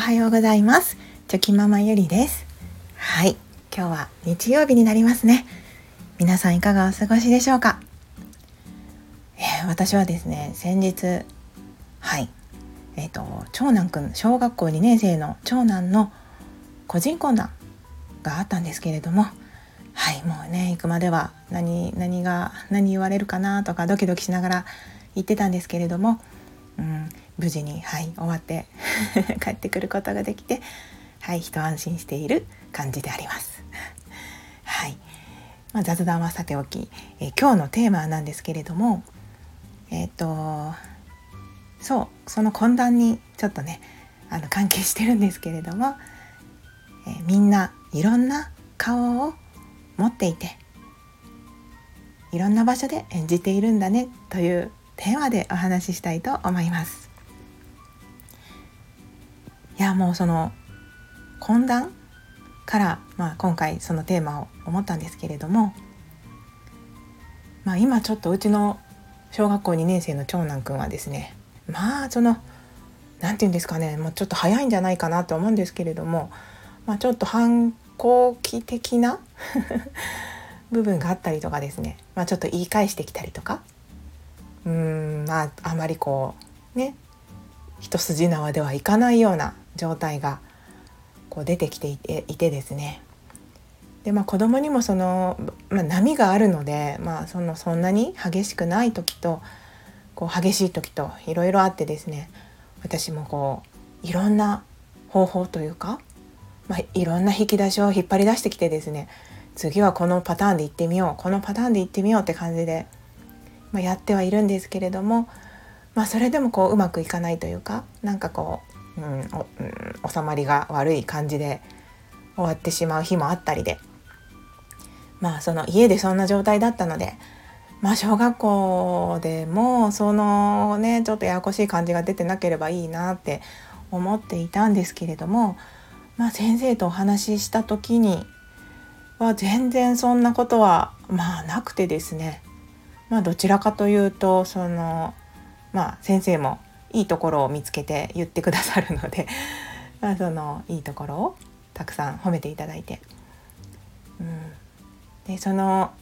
はようございます。チョキママゆりです。はい。今日は日曜日になりますね。皆さんいかがお過ごしでしょうか、えー、私はですね先日はい。えっ、ー、と長男くん小学校2年生の長男の個人懇談があったんですけれどもはい。もうね行くまでは何何が何言われるかなとかドキドキしながら行ってたんですけれども、うん、無事に、はい、終わって 帰ってくることができて、はい、一安心している感じであります。はい、まあ、雑談はさておき、えー、今日のテーマなんですけれどもえっ、ー、とそうその懇談にちょっとねあの関係してるんですけれども、えー、みんないろんな顔を持っていていろんな場所で演じているんだねというテーマでお話ししたいと思います。いやもうその懇談から、まあ、今回そのテーマを思ったんですけれども、まあ、今ちょっとうちの小学校2年生の長男くんはですねまあその何て言うんですかねもうちょっと早いんじゃないかなと思うんですけれども、まあ、ちょっと反抗期的な 部分があったりとかですね、まあ、ちょっと言い返してきたりとかうんまああまりこうね一筋縄ではいかないような状態がこう出てきていていてですね。でまあ子供にもその、まあ、波があるので、まあ、そのそんなに激しくない時とこう激しい時といろいろあってですね私もこういろんな方法というか、まあ、いろんな引き出しを引っ張り出してきてですね次はこのパターンで行ってみようこのパターンで行ってみようって感じで、まあ、やってはいるんですけれども、まあ、それでもこううまくいかないというかなんかこう、うん、収まりが悪い感じで終わってしまう日もあったりで。まあその家でそんな状態だったのでまあ小学校でもそのねちょっとややこしい感じが出てなければいいなって思っていたんですけれども、まあ、先生とお話しした時には全然そんなことはまあなくてですね。まあどちらかというとそのまあ先生もいいところを見つけて言ってくださるので まあそのいいところをたくさん褒めていただいて、うん、でその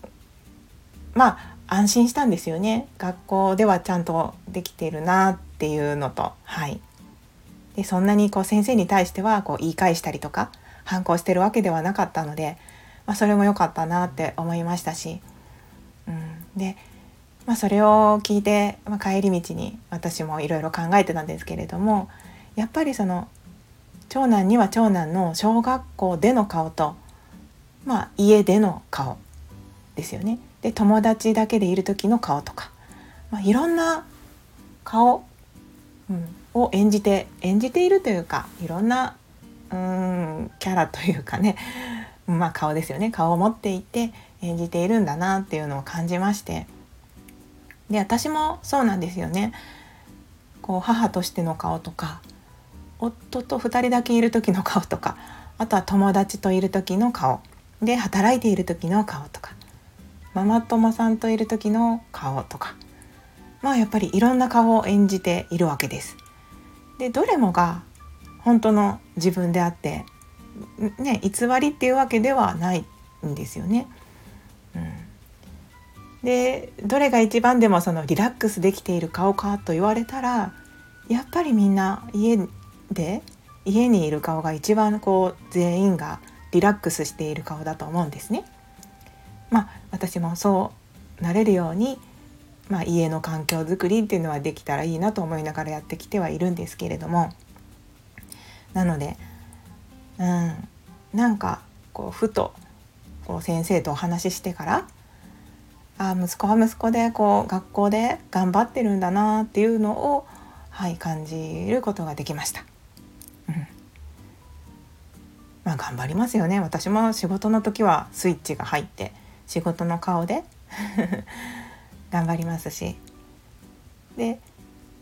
まあ安心したんですよね。学校ではちゃんとできてるなっていうのと。はい。でそんなにこう先生に対してはこう言い返したりとか反抗してるわけではなかったので、まあ、それも良かったなって思いましたし、うん、でまあ、それを聞いて、まあ、帰り道に私もいろいろ考えてたんですけれどもやっぱりその長男には長男の小学校での顔と、まあ、家での顔ですよね。で友達だけでいる時の顔とか、まあ、いろんな顔、うん、を演じて演じているというかいろんなうんキャラというかねまあ顔ですよね顔を持っていて演じているんだなっていうのを感じまして。で私もそうなんですよねこう母としての顔とか夫と2人だけいる時の顔とかあとは友達といる時の顔で働いている時の顔とかママ友さんといる時の顔とかまあやっぱりいろんな顔を演じているわけです。でどれもが本当の自分であってね偽りっていうわけではないんですよね。うんでどれが一番でもそのリラックスできている顔かと言われたらやっぱりみんな家で家にいる顔が一番こう全員がリラックスしている顔だと思うんですね。まあ私もそうなれるように、まあ、家の環境づくりっていうのはできたらいいなと思いながらやってきてはいるんですけれどもなのでうんなんかこうふとこう先生とお話ししてからあ息子は息子でこう学校で頑張ってるんだなっていうのを、はい、感じることができました。うん、まあ頑張りますよね私も仕事の時はスイッチが入って仕事の顔で 頑張りますしで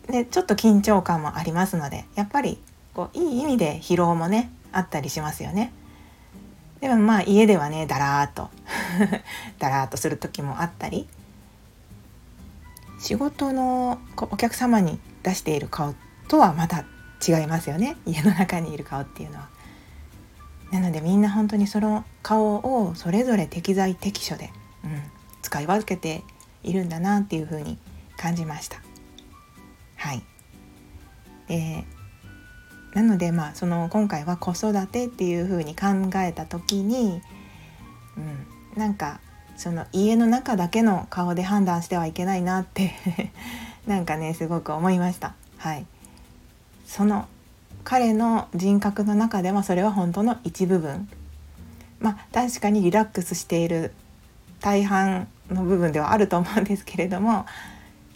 でちょっと緊張感もありますのでやっぱりこういい意味で疲労もねあったりしますよね。でもまあ家ではねだらーっと だらーっとする時もあったり仕事のお客様に出している顔とはまた違いますよね家の中にいる顔っていうのは。なのでみんな本当にその顔をそれぞれ適材適所で、うん、使い分けているんだなっていうふうに感じました。はい、でなのでまあその今回は子育てっていうふうに考えた時に、うん、なんかその家の中だけの顔で判断してはいけないなって なんかねすごく思いました。はい、その彼の人格の中ではそれは本当の一部分まあ確かにリラックスしている大半の部分ではあると思うんですけれども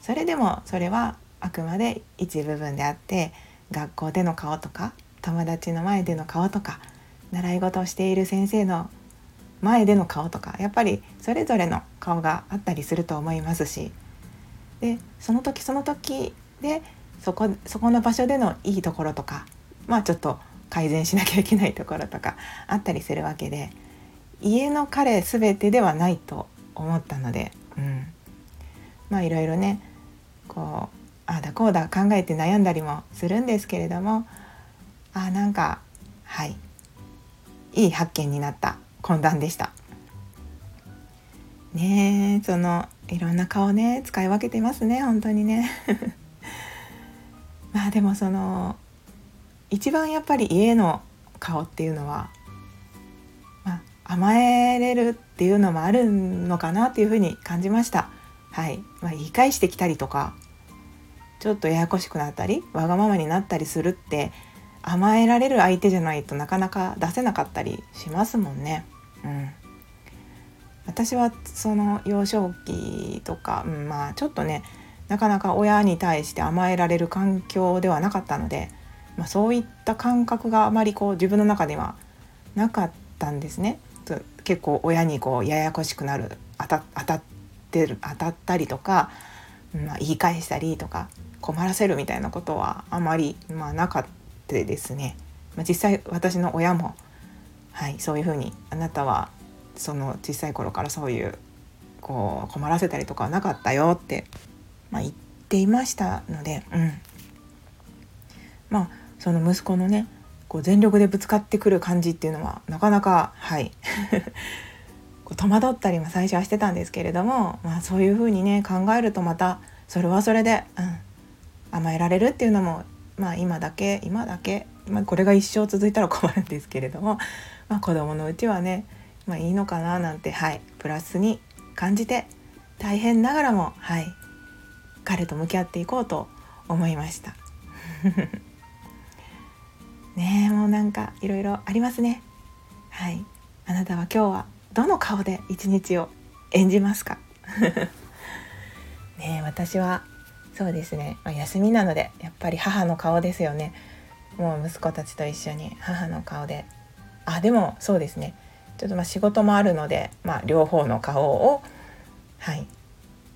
それでもそれはあくまで一部分であって学校での顔とか友達の前での顔とか習い事をしている先生の前での顔とかやっぱりそれぞれの顔があったりすると思いますしでその時その時でそこそこの場所でのいいところとかまあちょっと改善しなきゃいけないところとかあったりするわけで家の彼全てではないと思ったので、うん、まあいろいろねこうああだこうだ考えて悩んだりもするんですけれどもあなんかはいいい発見になった懇談でした。ねそのいろんな顔ね使い分けてますね本当にね。まあでもその一番やっぱり家の顔っていうのは、まあ、甘えれるっていうのもあるのかなっていうふうに感じました。はいまあ、言い返してきたりとかちょっとややこしくなったりわがままになったりするって甘えられる相手じゃないとなかなか出せなかったりしますもんね。うん、私はその幼少期とか、うん、まあちょっとねなかなか親に対して甘えられる環境ではなかったのでまあ、そういった感覚があまりこう自分の中ではなかったんですね。結構親にこうややこしくなる当た当たってる当たったりとか、まあ、言い返したりとか困らせるみたいなことはあまり、まあ、なかったですね。まあ、実際私の親も、はい、そういうふうにあなたはその小さい頃からそういうこう困らせたりとかはなかったよって、まあ、言っていましたので、うん、まあその息子のねこう全力でぶつかってくる感じっていうのはなかなかはい。戸惑ったりも最初はしてたんですけれども、まあ、そういうふうにね考えるとまたそれはそれで、うん、甘えられるっていうのも、まあ、今だけ今だけ、まあ、これが一生続いたら困るんですけれども、まあ、子供のうちはね、まあ、いいのかななんて、はい、プラスに感じて大変ながらも、はい、彼と向き合っていこうと思いました。ねもうなんかいろいろありますね。はい。あなたは今日はどの顔で一日を演じますか？ね私はそうですね、まあ、休みなのでやっぱり母の顔ですよね。もう息子たちと一緒に母の顔で。あでもそうですね。ちょっとまあ仕事もあるので、まあ、両方の顔をはい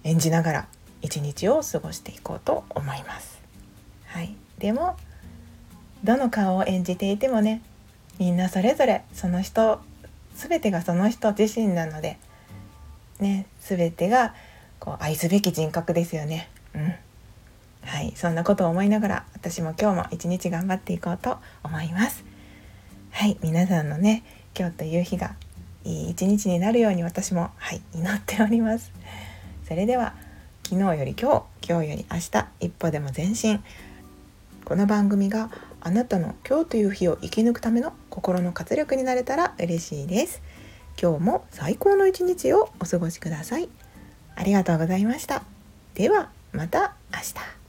演じながら一日を過ごしていこうと思います。はい、でもどの顔を演じていてもねみんなそれぞれその人全てがその人自身なのでね全てがこう愛すべき人格ですよね。うん。はいそんなことを思いながら私も今日も一日頑張っていこうと思います。はい皆さんのね今日という日がいい一日になるように私もはい祈っております。それでは昨日より今日今日より明日一歩でも前進。この番組があなたの今日という日を生き抜くための心の活力になれたら嬉しいです。今日も最高の一日をお過ごしください。ありがとうございました。ではまた明日。